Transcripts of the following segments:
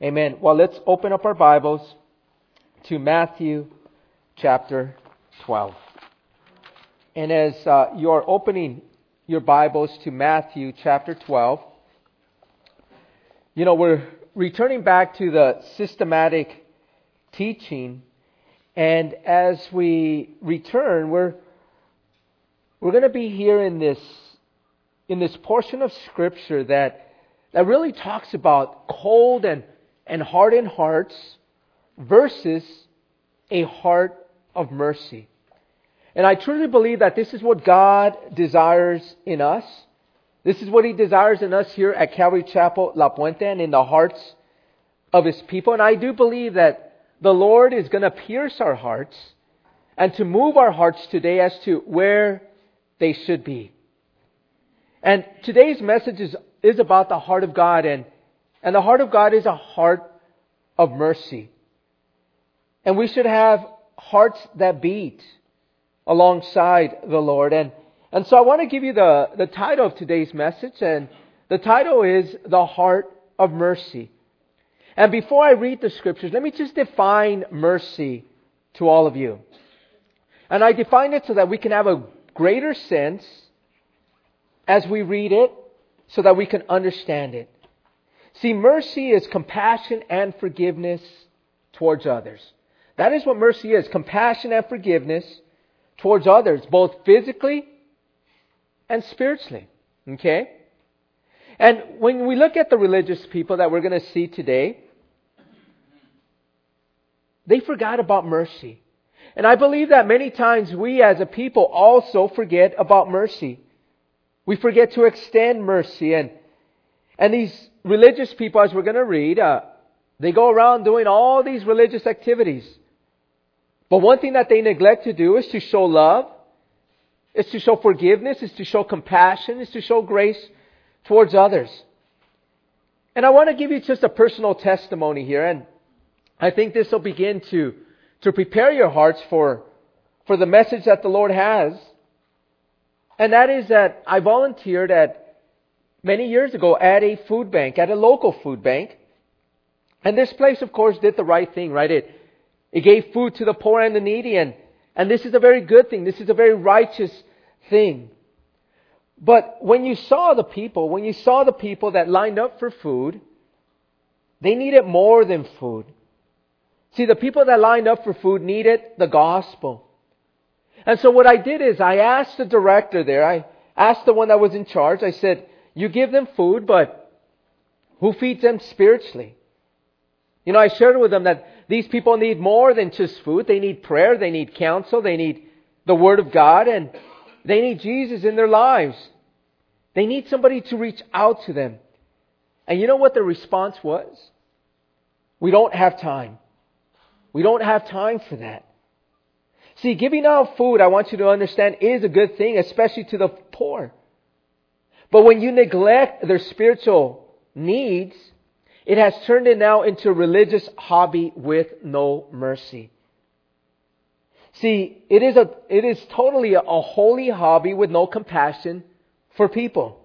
Amen. Well, let's open up our Bibles to Matthew chapter 12. And as uh, you are opening your Bibles to Matthew chapter 12, you know, we're returning back to the systematic teaching. And as we return, we're, we're going to be here in this, in this portion of Scripture that, that really talks about cold and and hardened hearts versus a heart of mercy. And I truly believe that this is what God desires in us. This is what He desires in us here at Calvary Chapel La Puente and in the hearts of His people. And I do believe that the Lord is going to pierce our hearts and to move our hearts today as to where they should be. And today's message is, is about the heart of God and and the heart of God is a heart of mercy. And we should have hearts that beat alongside the Lord. And, and so I want to give you the, the title of today's message, and the title is The Heart of Mercy. And before I read the scriptures, let me just define mercy to all of you. And I define it so that we can have a greater sense as we read it, so that we can understand it. See, mercy is compassion and forgiveness towards others. That is what mercy is compassion and forgiveness towards others, both physically and spiritually. Okay? And when we look at the religious people that we're going to see today, they forgot about mercy. And I believe that many times we as a people also forget about mercy. We forget to extend mercy and and these religious people, as we're going to read, uh, they go around doing all these religious activities. But one thing that they neglect to do is to show love, is to show forgiveness, is to show compassion, is to show grace towards others. And I want to give you just a personal testimony here, and I think this will begin to, to prepare your hearts for, for the message that the Lord has. And that is that I volunteered at many years ago at a food bank, at a local food bank. And this place, of course, did the right thing, right? It, it gave food to the poor and the needy, and, and this is a very good thing. This is a very righteous thing. But when you saw the people, when you saw the people that lined up for food, they needed more than food. See, the people that lined up for food needed the gospel. And so what I did is I asked the director there, I asked the one that was in charge, I said, you give them food, but who feeds them spiritually? You know, I shared with them that these people need more than just food. They need prayer, they need counsel, they need the Word of God, and they need Jesus in their lives. They need somebody to reach out to them. And you know what the response was? We don't have time. We don't have time for that. See, giving out food, I want you to understand, is a good thing, especially to the poor. But when you neglect their spiritual needs, it has turned it now into a religious hobby with no mercy. See, it is a, it is totally a, a holy hobby with no compassion for people.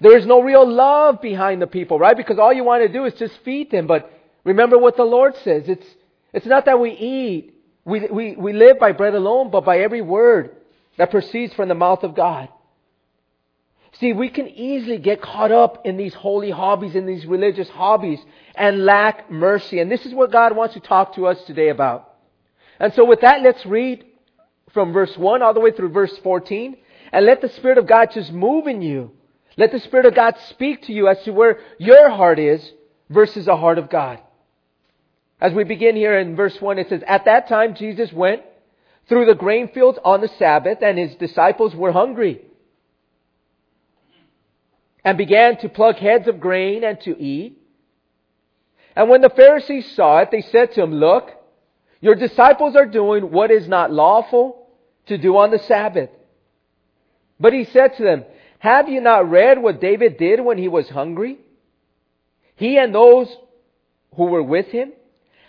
There is no real love behind the people, right? Because all you want to do is just feed them. But remember what the Lord says. It's, it's not that we eat. We, we, we live by bread alone, but by every word that proceeds from the mouth of God. See, we can easily get caught up in these holy hobbies, in these religious hobbies, and lack mercy. And this is what God wants to talk to us today about. And so with that, let's read from verse 1 all the way through verse 14, and let the Spirit of God just move in you. Let the Spirit of God speak to you as to where your heart is versus the heart of God. As we begin here in verse 1, it says, At that time Jesus went through the grain fields on the Sabbath, and his disciples were hungry and began to pluck heads of grain and to eat. And when the Pharisees saw it, they said to him, Look, your disciples are doing what is not lawful to do on the Sabbath. But he said to them, Have you not read what David did when he was hungry? He and those who were with him?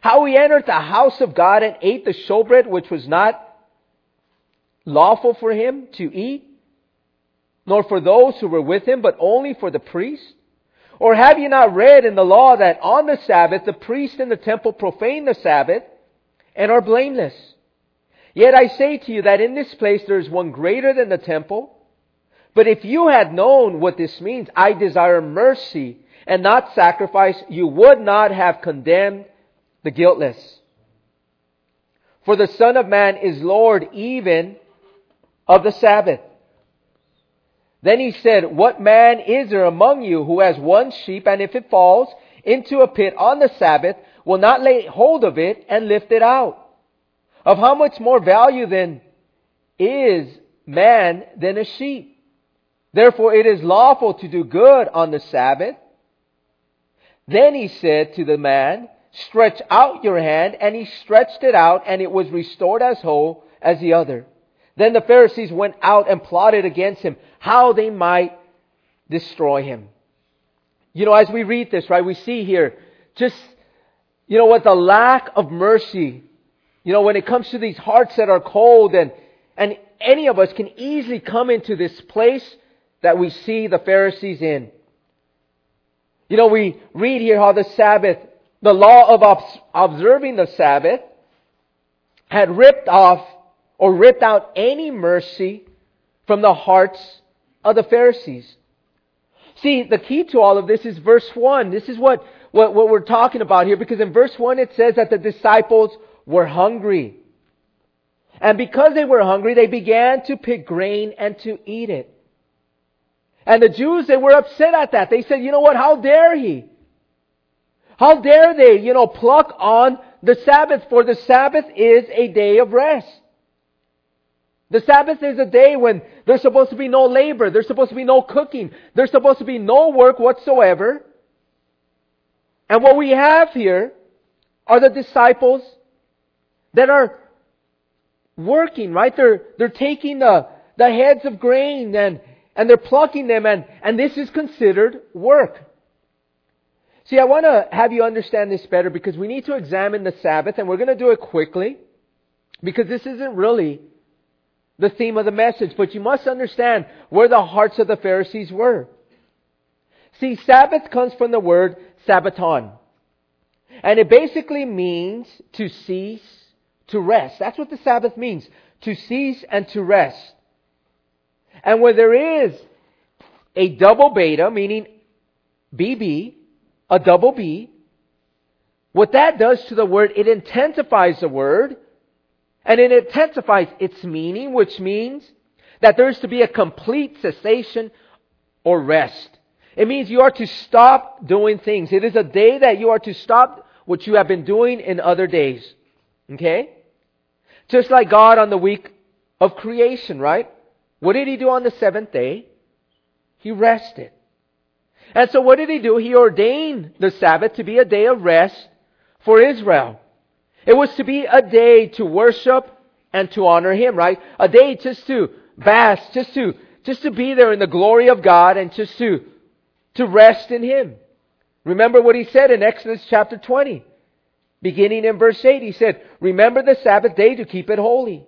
How he entered the house of God and ate the showbread which was not lawful for him to eat? Nor for those who were with him, but only for the priest? Or have you not read in the law that on the Sabbath the priests in the temple profane the Sabbath and are blameless? Yet I say to you that in this place there is one greater than the temple. But if you had known what this means, I desire mercy and not sacrifice, you would not have condemned the guiltless. For the Son of Man is Lord even of the Sabbath. Then he said, What man is there among you who has one sheep, and if it falls into a pit on the Sabbath, will not lay hold of it and lift it out? Of how much more value then is man than a sheep? Therefore it is lawful to do good on the Sabbath. Then he said to the man, Stretch out your hand, and he stretched it out, and it was restored as whole as the other. Then the Pharisees went out and plotted against him how they might destroy him. You know, as we read this, right, we see here just, you know what, the lack of mercy. You know, when it comes to these hearts that are cold and, and any of us can easily come into this place that we see the Pharisees in. You know, we read here how the Sabbath, the law of observing the Sabbath had ripped off or ripped out any mercy from the hearts of the Pharisees. See, the key to all of this is verse 1. This is what, what, what we're talking about here because in verse 1 it says that the disciples were hungry. And because they were hungry, they began to pick grain and to eat it. And the Jews, they were upset at that. They said, you know what, how dare he? How dare they, you know, pluck on the Sabbath, for the Sabbath is a day of rest. The Sabbath is a day when there's supposed to be no labor, there's supposed to be no cooking, there's supposed to be no work whatsoever. And what we have here are the disciples that are working, right? They're, they're taking the, the heads of grain and, and they're plucking them and, and this is considered work. See, I want to have you understand this better because we need to examine the Sabbath and we're going to do it quickly because this isn't really the theme of the message, but you must understand where the hearts of the Pharisees were. See, Sabbath comes from the word Sabbaton. And it basically means to cease, to rest. That's what the Sabbath means. To cease and to rest. And where there is a double beta, meaning BB, a double B, what that does to the word, it intensifies the word and it intensifies its meaning, which means that there is to be a complete cessation or rest. It means you are to stop doing things. It is a day that you are to stop what you have been doing in other days. Okay? Just like God on the week of creation, right? What did He do on the seventh day? He rested. And so what did He do? He ordained the Sabbath to be a day of rest for Israel. It was to be a day to worship and to honor Him, right? A day just to bask, just to, just to be there in the glory of God and just to, to rest in Him. Remember what He said in Exodus chapter 20. Beginning in verse 8, He said, Remember the Sabbath day to keep it holy.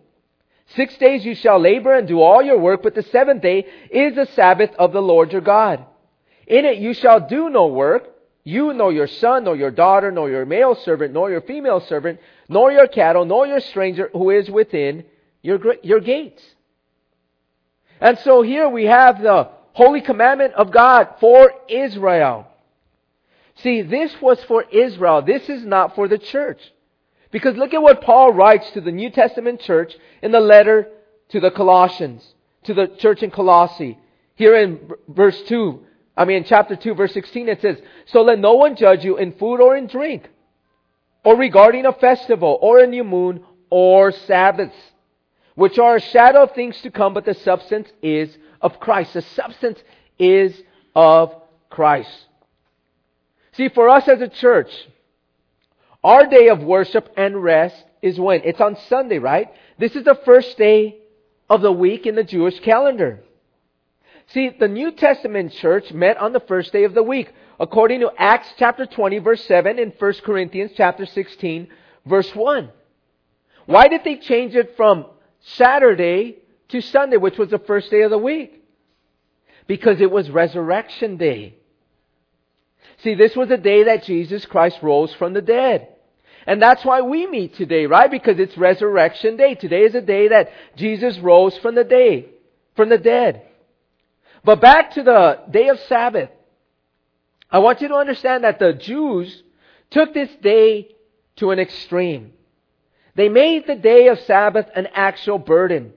Six days you shall labor and do all your work, but the seventh day is the Sabbath of the Lord your God. In it you shall do no work, you, nor your son, nor your daughter, nor your male servant, nor your female servant, nor your cattle, nor your stranger who is within your, your gates. And so here we have the holy commandment of God for Israel. See, this was for Israel. This is not for the church. Because look at what Paul writes to the New Testament church in the letter to the Colossians, to the church in Colossae. Here in verse 2, I mean, in chapter 2, verse 16, it says, So let no one judge you in food or in drink, or regarding a festival, or a new moon, or Sabbaths, which are a shadow of things to come, but the substance is of Christ. The substance is of Christ. See, for us as a church, our day of worship and rest is when? It's on Sunday, right? This is the first day of the week in the Jewish calendar. See, the New Testament church met on the first day of the week, according to Acts chapter 20 verse 7 and 1 Corinthians chapter 16 verse 1. Why did they change it from Saturday to Sunday, which was the first day of the week? Because it was resurrection day. See, this was the day that Jesus Christ rose from the dead. And that's why we meet today, right? Because it's resurrection day. Today is a day that Jesus rose from the day, from the dead. But back to the day of Sabbath. I want you to understand that the Jews took this day to an extreme. They made the day of Sabbath an actual burden.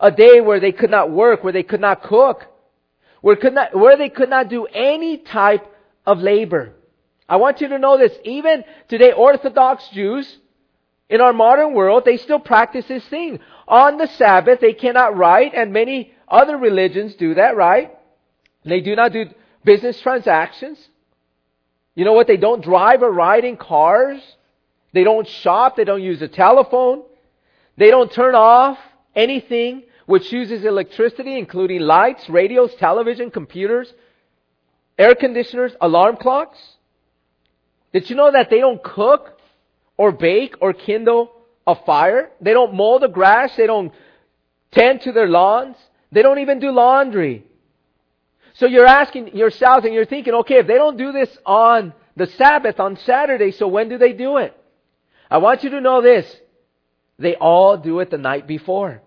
A day where they could not work, where they could not cook, where, could not, where they could not do any type of labor. I want you to know this. Even today, Orthodox Jews in our modern world, they still practice this thing. On the Sabbath, they cannot write, and many other religions do that, right? They do not do business transactions. You know what? They don't drive or ride in cars. They don't shop. They don't use a telephone. They don't turn off anything which uses electricity, including lights, radios, television, computers, air conditioners, alarm clocks. Did you know that they don't cook or bake or kindle a fire? They don't mow the grass. They don't tend to their lawns. They don't even do laundry. So you're asking yourselves and you're thinking, okay, if they don't do this on the Sabbath, on Saturday, so when do they do it? I want you to know this. They all do it the night before.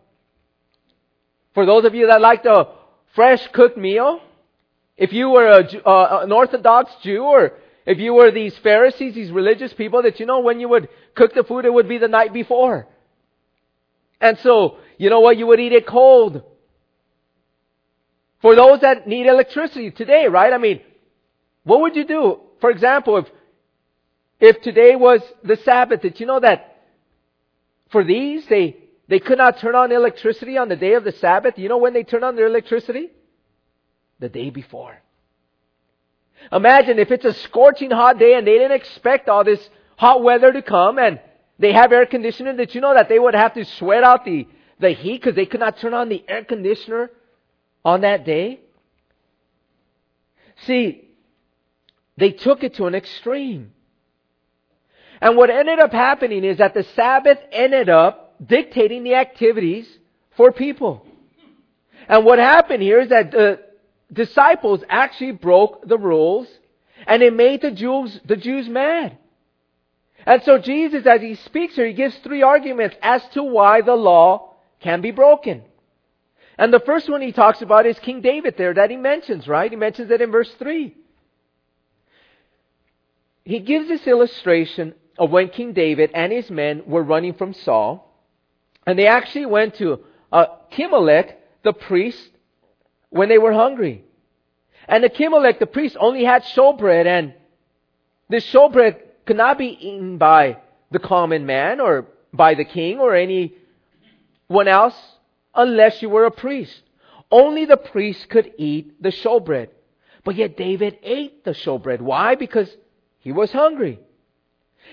For those of you that like the fresh cooked meal, if you were a, uh, an Orthodox Jew or if you were these Pharisees, these religious people, that you know when you would cook the food, it would be the night before. And so, you know what? You would eat it cold. For those that need electricity today, right? I mean, what would you do? For example, if, if today was the Sabbath, did you know that for these, they, they could not turn on electricity on the day of the Sabbath? You know when they turn on their electricity? The day before. Imagine if it's a scorching hot day and they didn't expect all this hot weather to come and they have air conditioning, did you know that they would have to sweat out the, the heat because they could not turn on the air conditioner on that day? See, they took it to an extreme. And what ended up happening is that the Sabbath ended up dictating the activities for people. And what happened here is that the disciples actually broke the rules and it made the Jews, the Jews mad. And so Jesus, as he speaks here, he gives three arguments as to why the law can be broken. And the first one he talks about is King David there that he mentions, right? He mentions it in verse 3. He gives this illustration of when King David and his men were running from Saul. And they actually went to uh, Ahimelech, the priest, when they were hungry. And the Ahimelech, the priest, only had showbread, and this showbread could not be eaten by the common man or by the king or anyone else unless you were a priest. Only the priest could eat the showbread. But yet David ate the showbread. Why? Because he was hungry.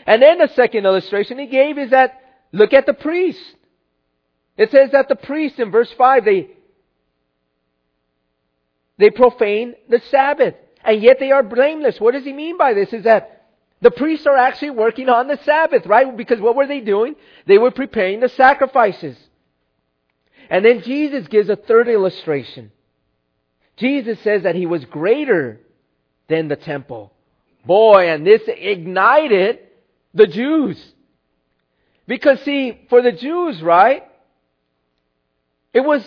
And then the second illustration he gave is that look at the priest. It says that the priest in verse 5, they, they profane the Sabbath. And yet they are blameless. What does he mean by this? Is that the priests are actually working on the Sabbath, right? Because what were they doing? They were preparing the sacrifices. And then Jesus gives a third illustration. Jesus says that he was greater than the temple. Boy, and this ignited the Jews. Because see, for the Jews, right? It was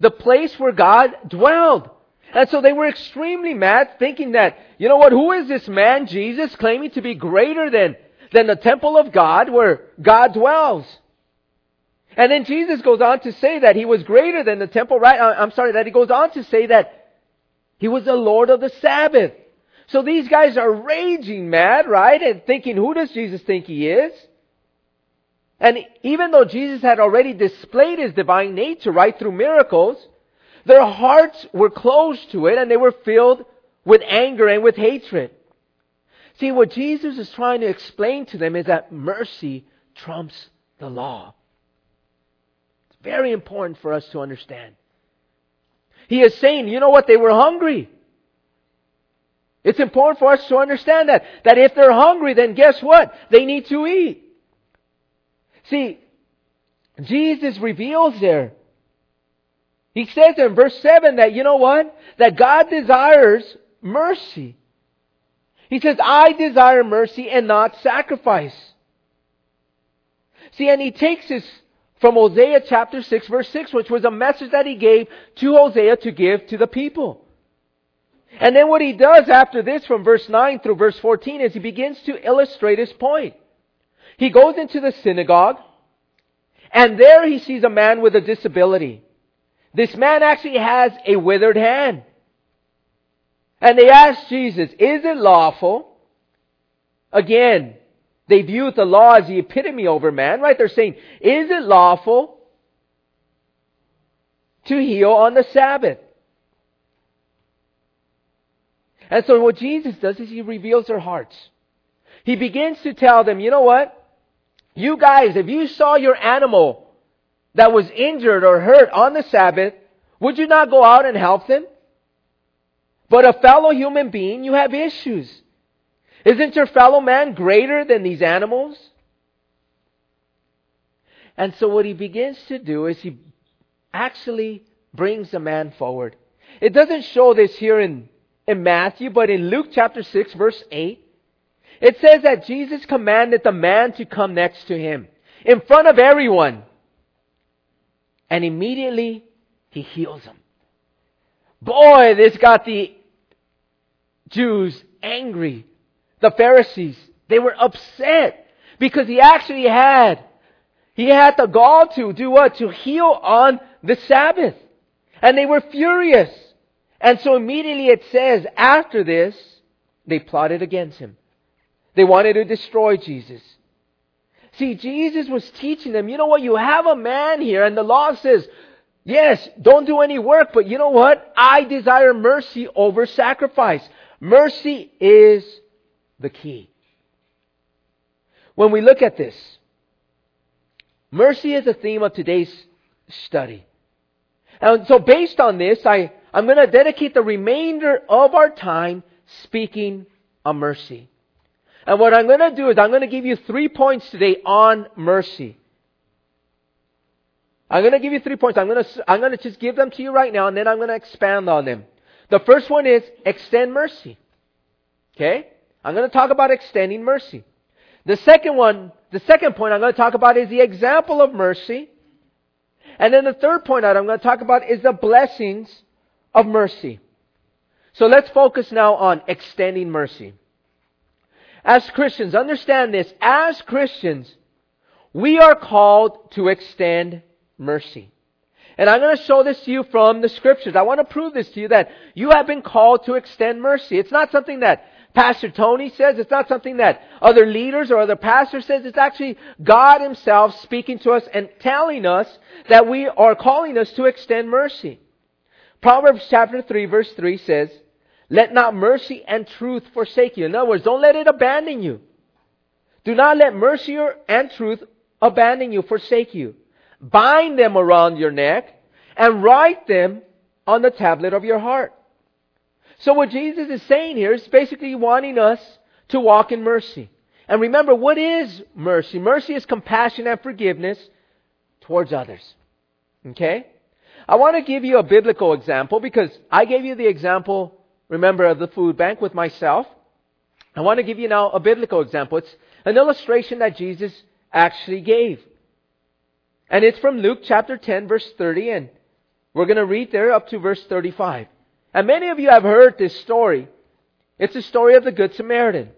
the place where God dwelled. And so they were extremely mad, thinking that, you know what, who is this man, Jesus, claiming to be greater than, than the temple of God where God dwells? And then Jesus goes on to say that he was greater than the temple, right? Uh, I'm sorry, that he goes on to say that he was the Lord of the Sabbath. So these guys are raging mad, right? And thinking, who does Jesus think he is? And even though Jesus had already displayed his divine nature right through miracles, their hearts were closed to it and they were filled with anger and with hatred. See, what Jesus is trying to explain to them is that mercy trumps the law. Very important for us to understand. He is saying, you know what? They were hungry. It's important for us to understand that. That if they're hungry, then guess what? They need to eat. See, Jesus reveals there. He says in verse 7 that, you know what? That God desires mercy. He says, I desire mercy and not sacrifice. See, and he takes this from Hosea chapter 6 verse 6, which was a message that he gave to Hosea to give to the people. And then what he does after this from verse 9 through verse 14 is he begins to illustrate his point. He goes into the synagogue and there he sees a man with a disability. This man actually has a withered hand. And they ask Jesus, is it lawful? Again, they view the law as the epitome over man, right? They're saying, is it lawful to heal on the Sabbath? And so what Jesus does is he reveals their hearts. He begins to tell them, you know what? You guys, if you saw your animal that was injured or hurt on the Sabbath, would you not go out and help them? But a fellow human being, you have issues. Isn't your fellow man greater than these animals? And so what he begins to do is he actually brings the man forward. It doesn't show this here in, in Matthew, but in Luke chapter 6 verse 8, it says that Jesus commanded the man to come next to him in front of everyone. And immediately he heals him. Boy, this got the Jews angry the Pharisees, they were upset because he actually had, he had the gall to do what? To heal on the Sabbath. And they were furious. And so immediately it says, after this, they plotted against him. They wanted to destroy Jesus. See, Jesus was teaching them, you know what, you have a man here, and the law says, yes, don't do any work, but you know what? I desire mercy over sacrifice. Mercy is the key. When we look at this, mercy is the theme of today's study. And so based on this, I, I'm going to dedicate the remainder of our time speaking on mercy. And what I'm going to do is I'm going to give you three points today on mercy. I'm going to give you three points. I'm going to, I'm going to just give them to you right now and then I'm going to expand on them. The first one is extend mercy. Okay? I'm going to talk about extending mercy. The second one, the second point I'm going to talk about is the example of mercy. And then the third point that I'm going to talk about is the blessings of mercy. So let's focus now on extending mercy. As Christians, understand this. As Christians, we are called to extend mercy. And I'm going to show this to you from the scriptures. I want to prove this to you that you have been called to extend mercy. It's not something that Pastor Tony says. It's not something that other leaders or other pastors says. It's actually God Himself speaking to us and telling us that we are calling us to extend mercy. Proverbs chapter 3 verse 3 says, Let not mercy and truth forsake you. In other words, don't let it abandon you. Do not let mercy and truth abandon you, forsake you. Bind them around your neck and write them on the tablet of your heart. So what Jesus is saying here is basically wanting us to walk in mercy. And remember, what is mercy? Mercy is compassion and forgiveness towards others. Okay? I want to give you a biblical example because I gave you the example, remember, of the food bank with myself. I want to give you now a biblical example. It's an illustration that Jesus actually gave. And it's from Luke chapter 10 verse 30 and we're going to read there up to verse 35. And many of you have heard this story. It's the story of the Good Samaritan.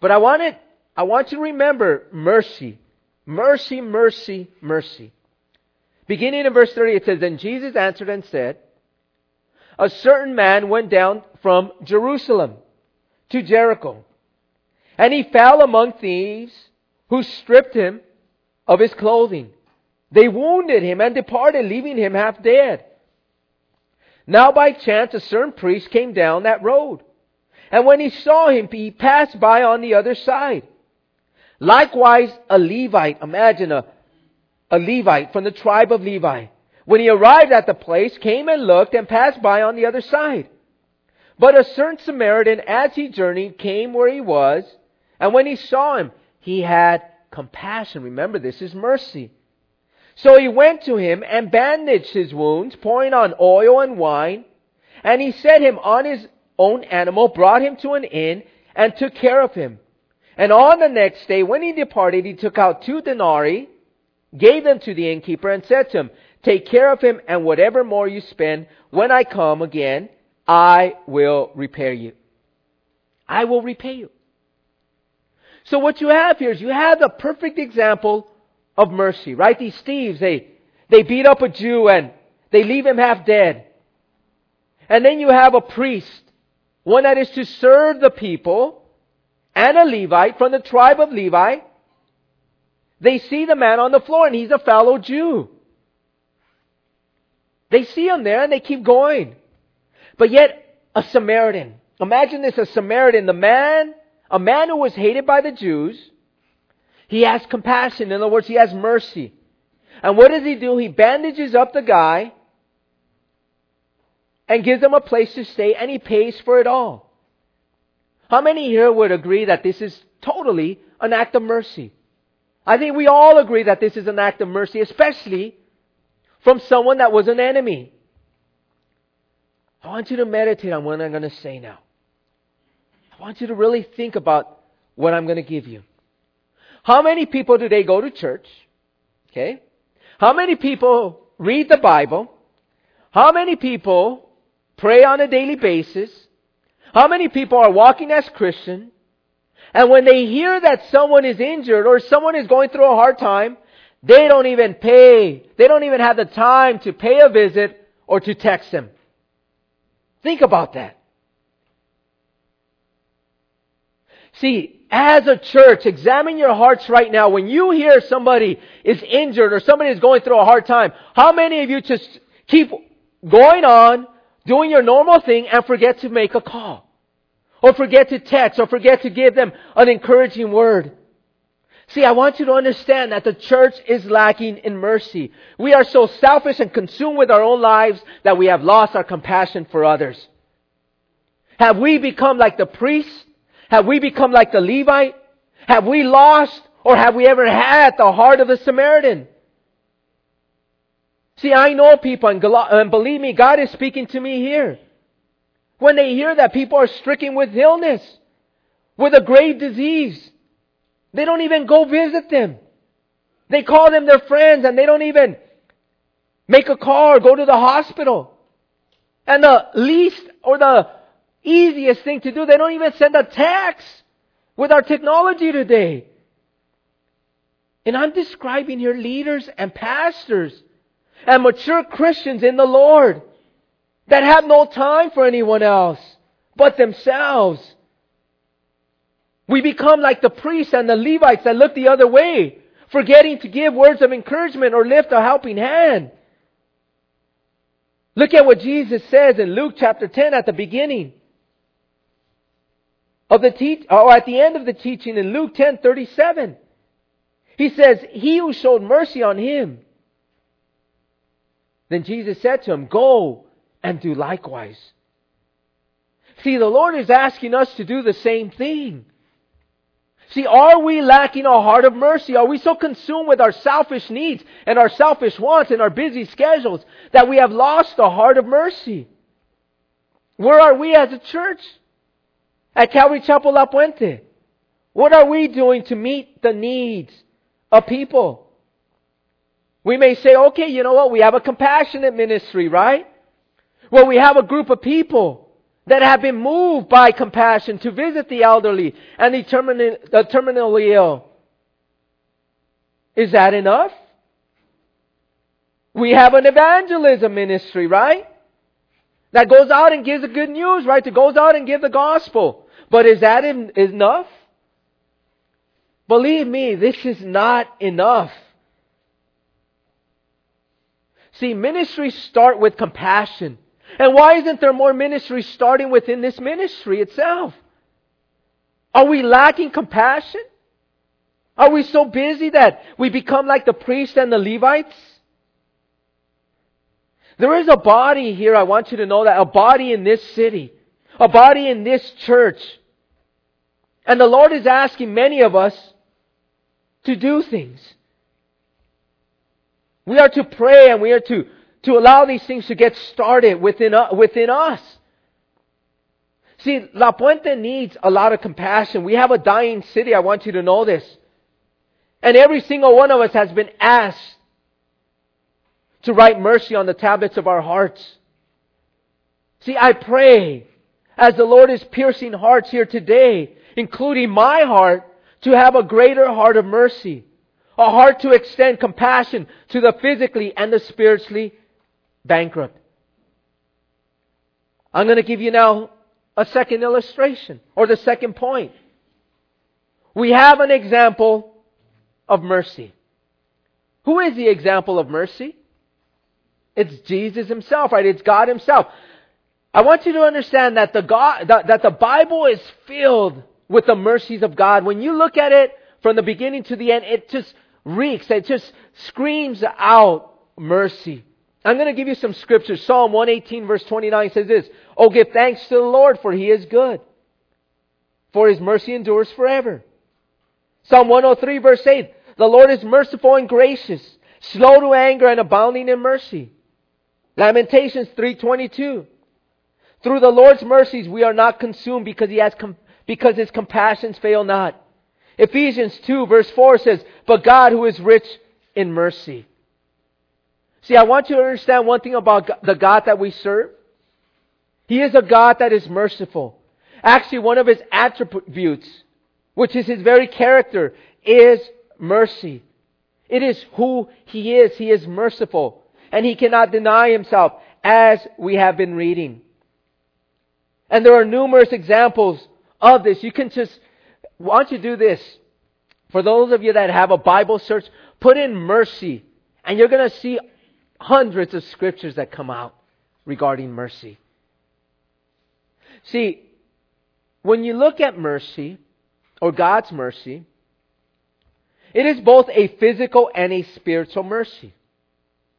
But I want it, I want you to remember mercy. Mercy, mercy, mercy. Beginning in verse 30, it says, Then Jesus answered and said, A certain man went down from Jerusalem to Jericho, and he fell among thieves who stripped him of his clothing. They wounded him and departed, leaving him half dead. Now by chance a certain priest came down that road. And when he saw him, he passed by on the other side. Likewise, a Levite, imagine a, a Levite from the tribe of Levi, when he arrived at the place, came and looked and passed by on the other side. But a certain Samaritan, as he journeyed, came where he was, and when he saw him, he had compassion. Remember, this is mercy. So he went to him and bandaged his wounds, pouring on oil and wine. And he set him on his own animal, brought him to an inn, and took care of him. And on the next day, when he departed, he took out two denarii, gave them to the innkeeper, and said to him, Take care of him, and whatever more you spend, when I come again, I will repay you. I will repay you. So what you have here is you have the perfect example of mercy, right? These thieves, they, they beat up a Jew and they leave him half dead. And then you have a priest, one that is to serve the people, and a Levite from the tribe of Levi. They see the man on the floor and he's a fellow Jew. They see him there and they keep going. But yet, a Samaritan. Imagine this, a Samaritan, the man, a man who was hated by the Jews, he has compassion. In other words, he has mercy. And what does he do? He bandages up the guy and gives him a place to stay and he pays for it all. How many here would agree that this is totally an act of mercy? I think we all agree that this is an act of mercy, especially from someone that was an enemy. I want you to meditate on what I'm going to say now. I want you to really think about what I'm going to give you. How many people do they go to church? Okay. How many people read the Bible? How many people pray on a daily basis? How many people are walking as Christian? And when they hear that someone is injured or someone is going through a hard time, they don't even pay. They don't even have the time to pay a visit or to text them. Think about that. See, as a church, examine your hearts right now. When you hear somebody is injured or somebody is going through a hard time, how many of you just keep going on, doing your normal thing and forget to make a call? Or forget to text or forget to give them an encouraging word? See, I want you to understand that the church is lacking in mercy. We are so selfish and consumed with our own lives that we have lost our compassion for others. Have we become like the priest? Have we become like the Levite? Have we lost or have we ever had the heart of the Samaritan? See, I know people, and, and believe me, God is speaking to me here. When they hear that people are stricken with illness, with a grave disease, they don't even go visit them. They call them their friends and they don't even make a call or go to the hospital. And the least or the easiest thing to do, they don't even send a text with our technology today. And I'm describing here leaders and pastors and mature Christians in the Lord that have no time for anyone else but themselves. We become like the priests and the Levites that look the other way, forgetting to give words of encouragement or lift a helping hand. Look at what Jesus says in Luke chapter 10 at the beginning of the or oh, at the end of the teaching in Luke 10:37. He says, "He who showed mercy on him." Then Jesus said to him, "Go and do likewise." See, the Lord is asking us to do the same thing. See, are we lacking a heart of mercy? Are we so consumed with our selfish needs and our selfish wants and our busy schedules that we have lost the heart of mercy? Where are we as a church? At Calvary Chapel La Puente? What are we doing to meet the needs of people? We may say, okay, you know what? We have a compassionate ministry, right? Well, we have a group of people that have been moved by compassion to visit the elderly and the, the terminally ill. Is that enough? We have an evangelism ministry, right? That goes out and gives the good news, right? That goes out and gives the gospel. But is that enough? Believe me, this is not enough. See, ministries start with compassion. And why isn't there more ministry starting within this ministry itself? Are we lacking compassion? Are we so busy that we become like the priests and the Levites? There is a body here, I want you to know that, a body in this city, a body in this church. And the Lord is asking many of us to do things. We are to pray and we are to to allow these things to get started within, uh, within us. See, La Puente needs a lot of compassion. We have a dying city. I want you to know this. And every single one of us has been asked to write mercy on the tablets of our hearts. See, I pray as the Lord is piercing hearts here today, including my heart, to have a greater heart of mercy. A heart to extend compassion to the physically and the spiritually bankrupt. I'm going to give you now a second illustration, or the second point. We have an example of mercy. Who is the example of mercy? It's Jesus himself, right? It's God himself. I want you to understand that the God, that, that the Bible is filled with the mercies of God. When you look at it from the beginning to the end, it just reeks, it just screams out mercy. I'm going to give you some scriptures. Psalm 118 verse 29 says this, Oh, give thanks to the Lord for he is good, for his mercy endures forever. Psalm 103 verse 8, The Lord is merciful and gracious, slow to anger and abounding in mercy. Lamentations 3:22. Through the Lord's mercies we are not consumed because he has com- because his compassions fail not. Ephesians 2 verse 4 says, "But God who is rich in mercy." See, I want you to understand one thing about the God that we serve. He is a God that is merciful. Actually, one of his attributes, which is his very character, is mercy. It is who he is. He is merciful. And he cannot deny himself, as we have been reading. And there are numerous examples of this. You can just, why don't you do this? For those of you that have a Bible search, put in mercy, and you're going to see hundreds of scriptures that come out regarding mercy. See, when you look at mercy, or God's mercy, it is both a physical and a spiritual mercy.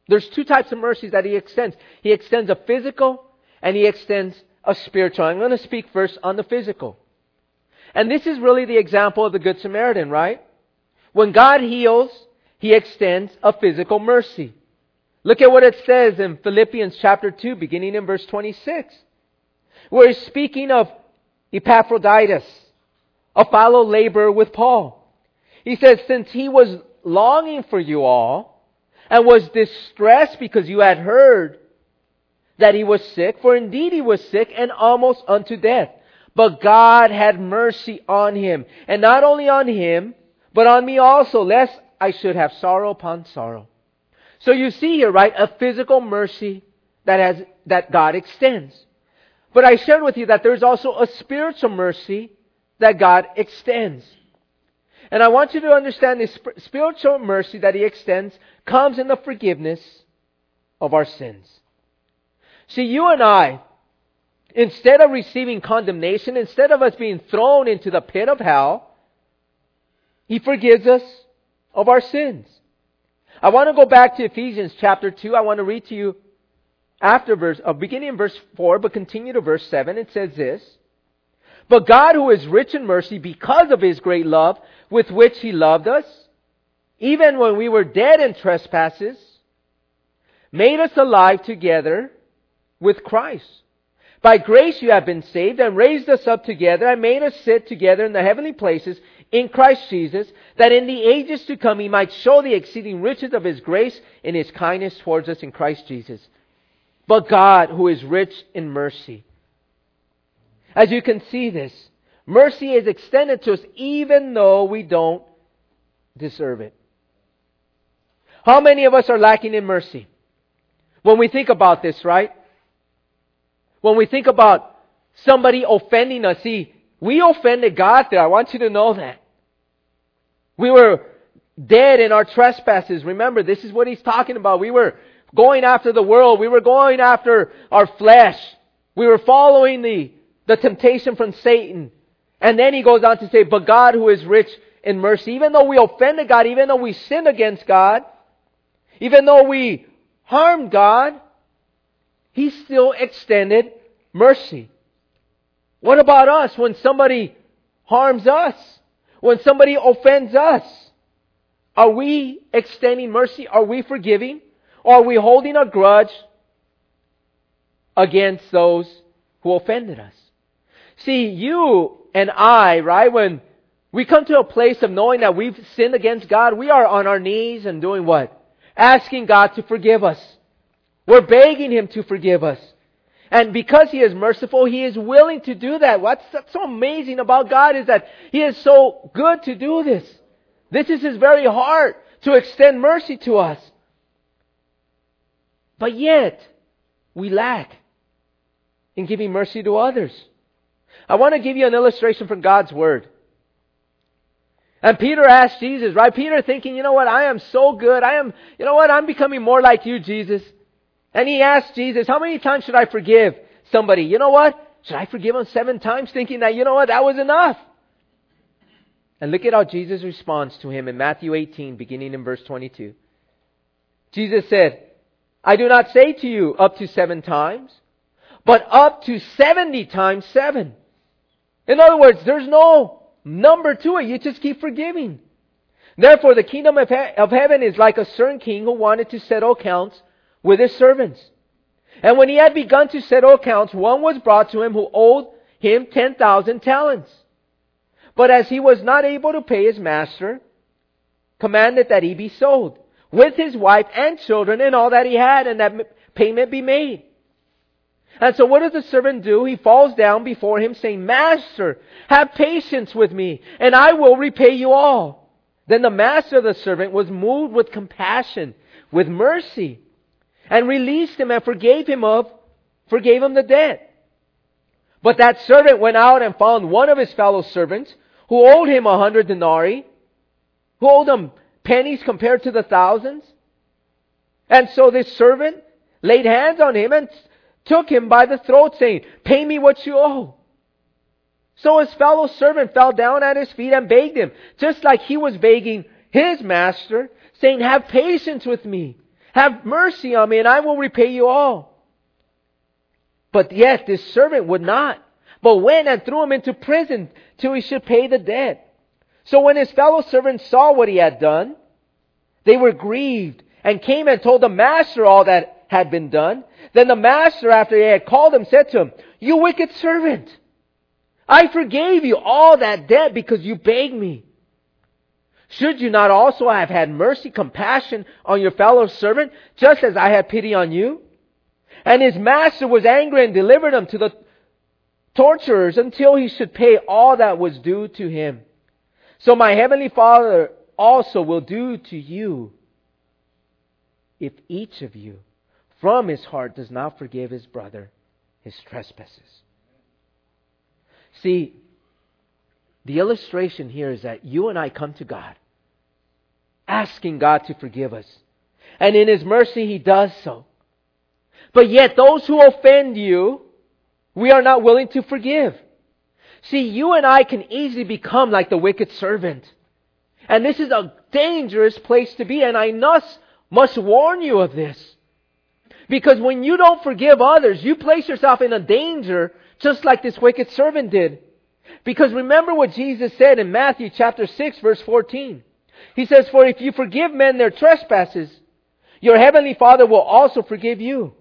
There's two types of mercies that He extends. He extends a physical and He extends a spiritual. I'm going to speak first on the physical. And this is really the example of the Good Samaritan, right? When God heals, He extends a physical mercy. Look at what it says in Philippians chapter 2, beginning in verse 26, where he's speaking of Epaphroditus, a fellow laborer with Paul. He says, Since he was longing for you all, and was distressed because you had heard that he was sick, for indeed he was sick and almost unto death. But God had mercy on him, and not only on him, but on me also, lest I should have sorrow upon sorrow. So you see here, right, a physical mercy that has, that God extends. But I shared with you that there's also a spiritual mercy that God extends. And I want you to understand this spiritual mercy that He extends comes in the forgiveness of our sins. See, you and I, instead of receiving condemnation, instead of us being thrown into the pit of hell, He forgives us of our sins. I want to go back to Ephesians chapter 2. I want to read to you after verse, uh, beginning in verse 4, but continue to verse 7. It says this. But God who is rich in mercy because of his great love with which he loved us, even when we were dead in trespasses, made us alive together with Christ. By grace you have been saved and raised us up together and made us sit together in the heavenly places in Christ Jesus, that in the ages to come he might show the exceeding riches of his grace in his kindness towards us in Christ Jesus. But God, who is rich in mercy. As you can see this, mercy is extended to us even though we don't deserve it. How many of us are lacking in mercy? When we think about this, right? When we think about somebody offending us, see, we offended God there. I want you to know that. We were dead in our trespasses. Remember, this is what he's talking about. We were going after the world. We were going after our flesh. We were following the, the temptation from Satan. And then he goes on to say, but God who is rich in mercy, even though we offended God, even though we sinned against God, even though we harmed God, he still extended mercy. What about us when somebody harms us? When somebody offends us, are we extending mercy? Are we forgiving? Or are we holding a grudge against those who offended us? See, you and I, right, when we come to a place of knowing that we've sinned against God, we are on our knees and doing what? Asking God to forgive us. We're begging Him to forgive us. And because He is merciful, He is willing to do that. What's so amazing about God is that He is so good to do this. This is His very heart to extend mercy to us. But yet, we lack in giving mercy to others. I want to give you an illustration from God's Word. And Peter asked Jesus, right? Peter thinking, you know what, I am so good. I am, you know what, I'm becoming more like you, Jesus. And he asked Jesus, how many times should I forgive somebody? You know what? Should I forgive him seven times thinking that, you know what, that was enough? And look at how Jesus responds to him in Matthew 18, beginning in verse 22. Jesus said, I do not say to you up to seven times, but up to 70 times seven. In other words, there's no number to it. You just keep forgiving. Therefore, the kingdom of, he- of heaven is like a certain king who wanted to settle accounts with his servants. And when he had begun to settle accounts, one was brought to him who owed him 10,000 talents. But as he was not able to pay his master, commanded that he be sold with his wife and children and all that he had and that payment be made. And so what does the servant do? He falls down before him saying, Master, have patience with me and I will repay you all. Then the master of the servant was moved with compassion, with mercy, and released him and forgave him of, forgave him the debt. But that servant went out and found one of his fellow servants who owed him a hundred denarii, who owed him pennies compared to the thousands. And so this servant laid hands on him and took him by the throat saying, pay me what you owe. So his fellow servant fell down at his feet and begged him, just like he was begging his master, saying, have patience with me. Have mercy on me and I will repay you all. But yet this servant would not, but went and threw him into prison till he should pay the debt. So when his fellow servants saw what he had done, they were grieved and came and told the master all that had been done. Then the master, after he had called him, said to him, You wicked servant, I forgave you all that debt because you begged me. Should you not also have had mercy, compassion on your fellow servant, just as I had pity on you? And his master was angry and delivered him to the torturers until he should pay all that was due to him. So my heavenly Father also will do to you if each of you from his heart does not forgive his brother his trespasses. See, the illustration here is that you and I come to God asking God to forgive us. And in his mercy he does so. But yet those who offend you, we are not willing to forgive. See, you and I can easily become like the wicked servant. And this is a dangerous place to be, and I must, must warn you of this. Because when you don't forgive others, you place yourself in a danger just like this wicked servant did. Because remember what Jesus said in Matthew chapter 6 verse 14. He says, For if you forgive men their trespasses, your heavenly Father will also forgive you.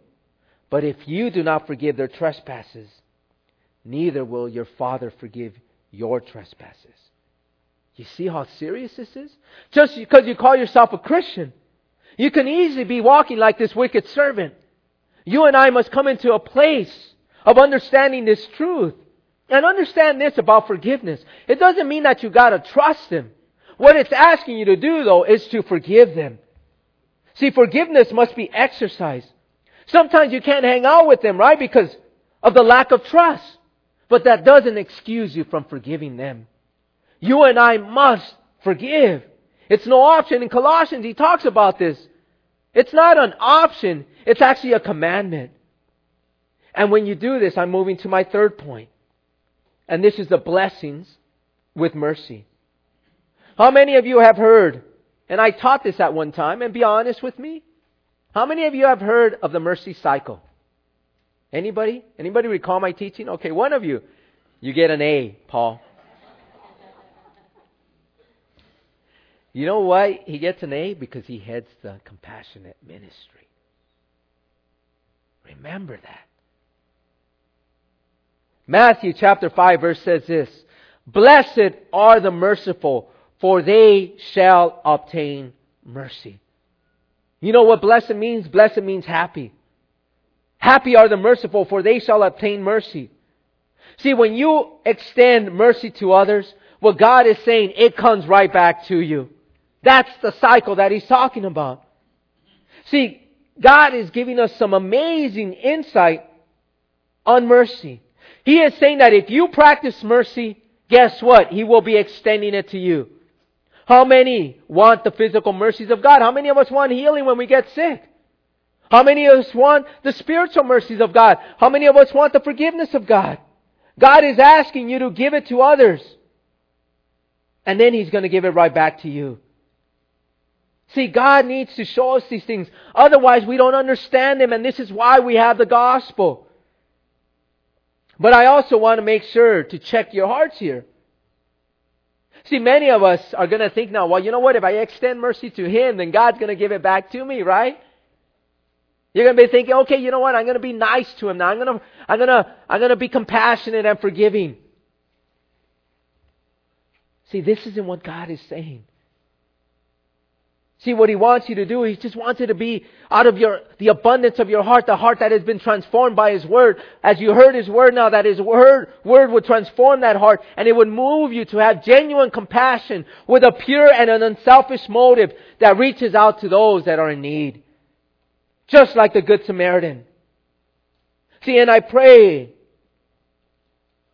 But if you do not forgive their trespasses, neither will your Father forgive your trespasses. You see how serious this is? Just because you call yourself a Christian, you can easily be walking like this wicked servant. You and I must come into a place of understanding this truth. And understand this about forgiveness. It doesn't mean that you gotta trust Him. What it's asking you to do though is to forgive them. See, forgiveness must be exercised. Sometimes you can't hang out with them, right? Because of the lack of trust. But that doesn't excuse you from forgiving them. You and I must forgive. It's no option. In Colossians, he talks about this. It's not an option. It's actually a commandment. And when you do this, I'm moving to my third point. And this is the blessings with mercy. How many of you have heard, and I taught this at one time, and be honest with me, how many of you have heard of the mercy cycle? Anybody? Anybody recall my teaching? Okay, one of you. You get an A, Paul. You know why he gets an A? Because he heads the compassionate ministry. Remember that. Matthew chapter 5 verse says this, Blessed are the merciful, for they shall obtain mercy. You know what blessed means? Blessed means happy. Happy are the merciful, for they shall obtain mercy. See, when you extend mercy to others, what God is saying, it comes right back to you. That's the cycle that He's talking about. See, God is giving us some amazing insight on mercy. He is saying that if you practice mercy, guess what? He will be extending it to you. How many want the physical mercies of God? How many of us want healing when we get sick? How many of us want the spiritual mercies of God? How many of us want the forgiveness of God? God is asking you to give it to others. And then He's going to give it right back to you. See, God needs to show us these things. Otherwise, we don't understand them, and this is why we have the gospel. But I also want to make sure to check your hearts here. See, many of us are going to think now, well, you know what? If I extend mercy to Him, then God's going to give it back to me, right? You're going to be thinking, okay, you know what? I'm going to be nice to Him now. I'm going to, I'm going to, I'm going to be compassionate and forgiving. See, this isn't what God is saying. See what he wants you to do? He just wants it to be out of your, the abundance of your heart, the heart that has been transformed by his word. As you heard his word now, that his word, word would transform that heart and it would move you to have genuine compassion with a pure and an unselfish motive that reaches out to those that are in need. Just like the Good Samaritan. See, and I pray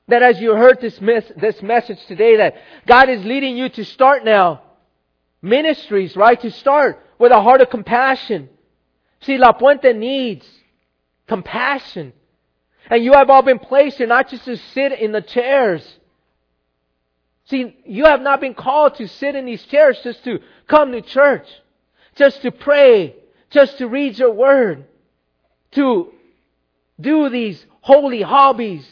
that as you heard this, mes- this message today, that God is leading you to start now ministries, right? To start with a heart of compassion. See, La Puente needs compassion. And you have all been placed here not just to sit in the chairs. See, you have not been called to sit in these chairs just to come to church, just to pray, just to read your word, to do these holy hobbies,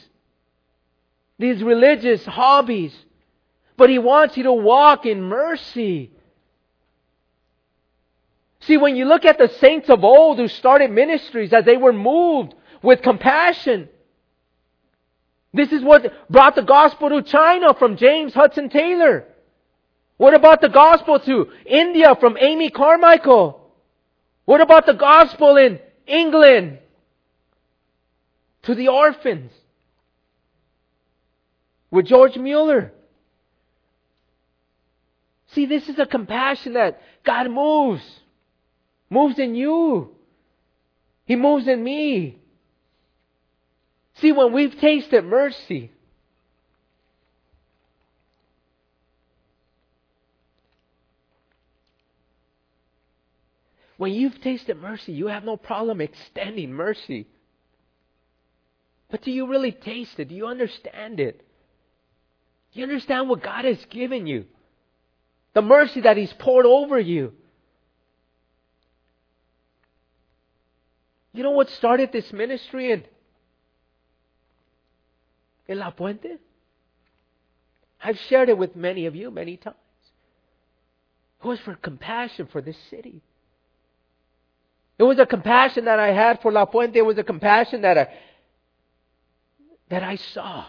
these religious hobbies. But He wants you to walk in mercy. See, when you look at the saints of old who started ministries as they were moved with compassion, this is what brought the gospel to China from James Hudson Taylor. What about the gospel to India from Amy Carmichael? What about the gospel in England to the orphans with George Mueller? See, this is a compassion that God moves moves in you. He moves in me. See, when we've tasted mercy, when you've tasted mercy, you have no problem extending mercy. But do you really taste it? Do you understand it? Do you understand what God has given you? The mercy that He's poured over you. You know what started this ministry in, in La Puente? I've shared it with many of you many times. It was for compassion for this city. It was a compassion that I had for La Puente. It was a compassion that I, that I saw.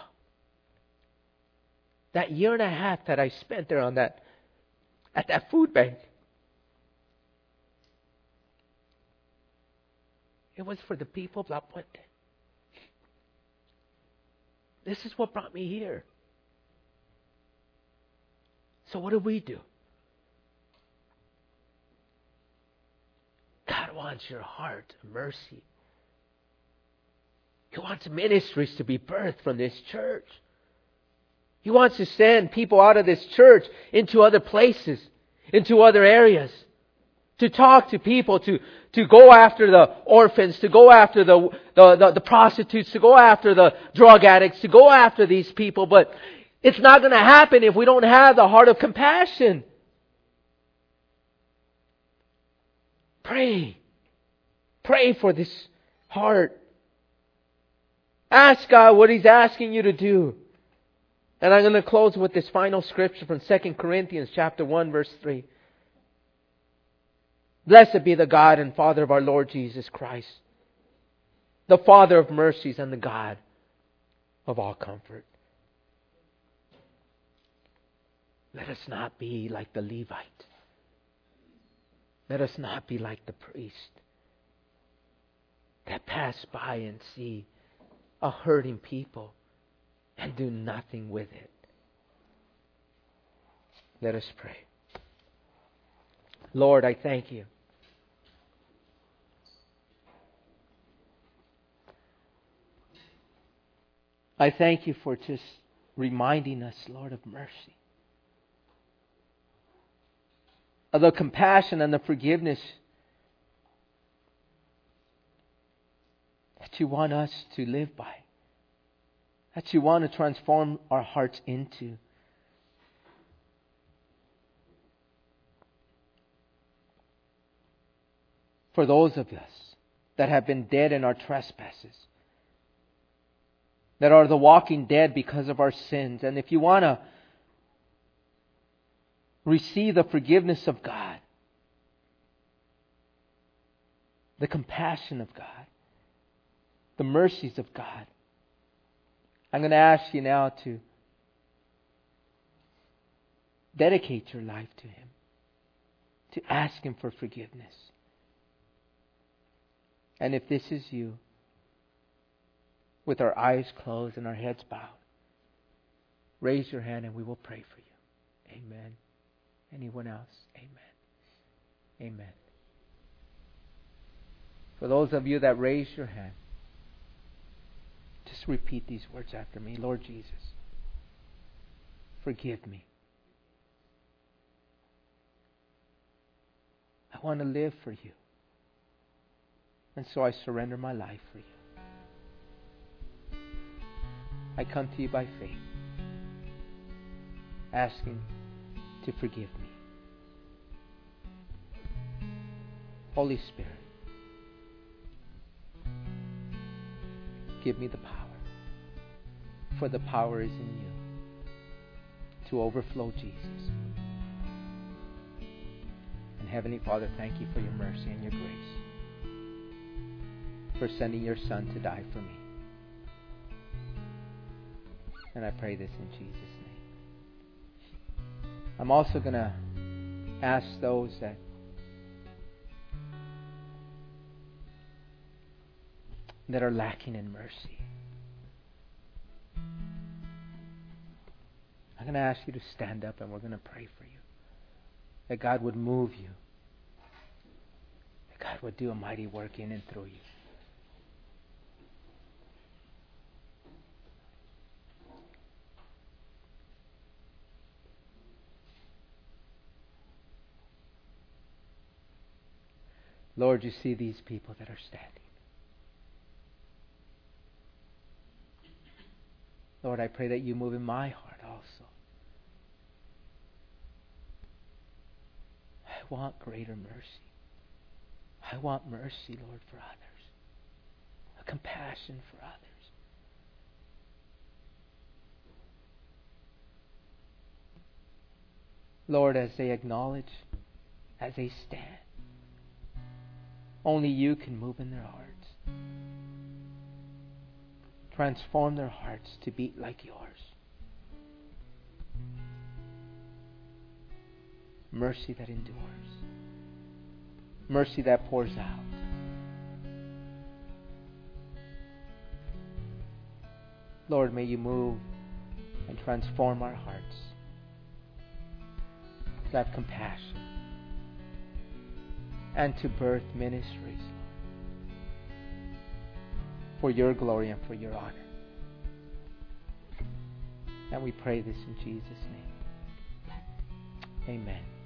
That year and a half that I spent there on that, at that food bank. It was for the people of La Puente. This is what brought me here. So, what do we do? God wants your heart mercy. He wants ministries to be birthed from this church. He wants to send people out of this church into other places, into other areas to talk to people, to, to go after the orphans, to go after the, the, the, the prostitutes, to go after the drug addicts, to go after these people. But it's not going to happen if we don't have the heart of compassion. Pray. Pray for this heart. Ask God what He's asking you to do. And I'm going to close with this final scripture from 2 Corinthians chapter 1 verse 3. Blessed be the God and Father of our Lord Jesus Christ, the Father of mercies and the God of all comfort. Let us not be like the Levite. Let us not be like the priest that pass by and see a hurting people and do nothing with it. Let us pray. Lord, I thank you. I thank you for just reminding us, Lord, of mercy. Of the compassion and the forgiveness that you want us to live by, that you want to transform our hearts into. For those of us that have been dead in our trespasses, that are the walking dead because of our sins, and if you want to receive the forgiveness of God, the compassion of God, the mercies of God. I'm going to ask you now to dedicate your life to Him, to ask Him for forgiveness. And if this is you, with our eyes closed and our heads bowed, raise your hand and we will pray for you. Amen. Anyone else? Amen. Amen. For those of you that raise your hand, just repeat these words after me Lord Jesus, forgive me. I want to live for you. And so I surrender my life for you. I come to you by faith, asking to forgive me. Holy Spirit, give me the power for the power is in you to overflow Jesus. And Heavenly Father, thank you for your mercy and your grace, for sending your Son to die for me. And I pray this in Jesus' name. I'm also going to ask those that that are lacking in mercy. I'm going to ask you to stand up and we're going to pray for you. That God would move you. That God would do a mighty work in and through you. Lord, you see these people that are standing. Lord, I pray that you move in my heart also. I want greater mercy. I want mercy, Lord, for others, a compassion for others. Lord, as they acknowledge, as they stand, only you can move in their hearts. Transform their hearts to beat like yours. Mercy that endures. Mercy that pours out. Lord, may you move and transform our hearts to have compassion and to birth ministries for your glory and for your honor. And we pray this in Jesus' name. Amen.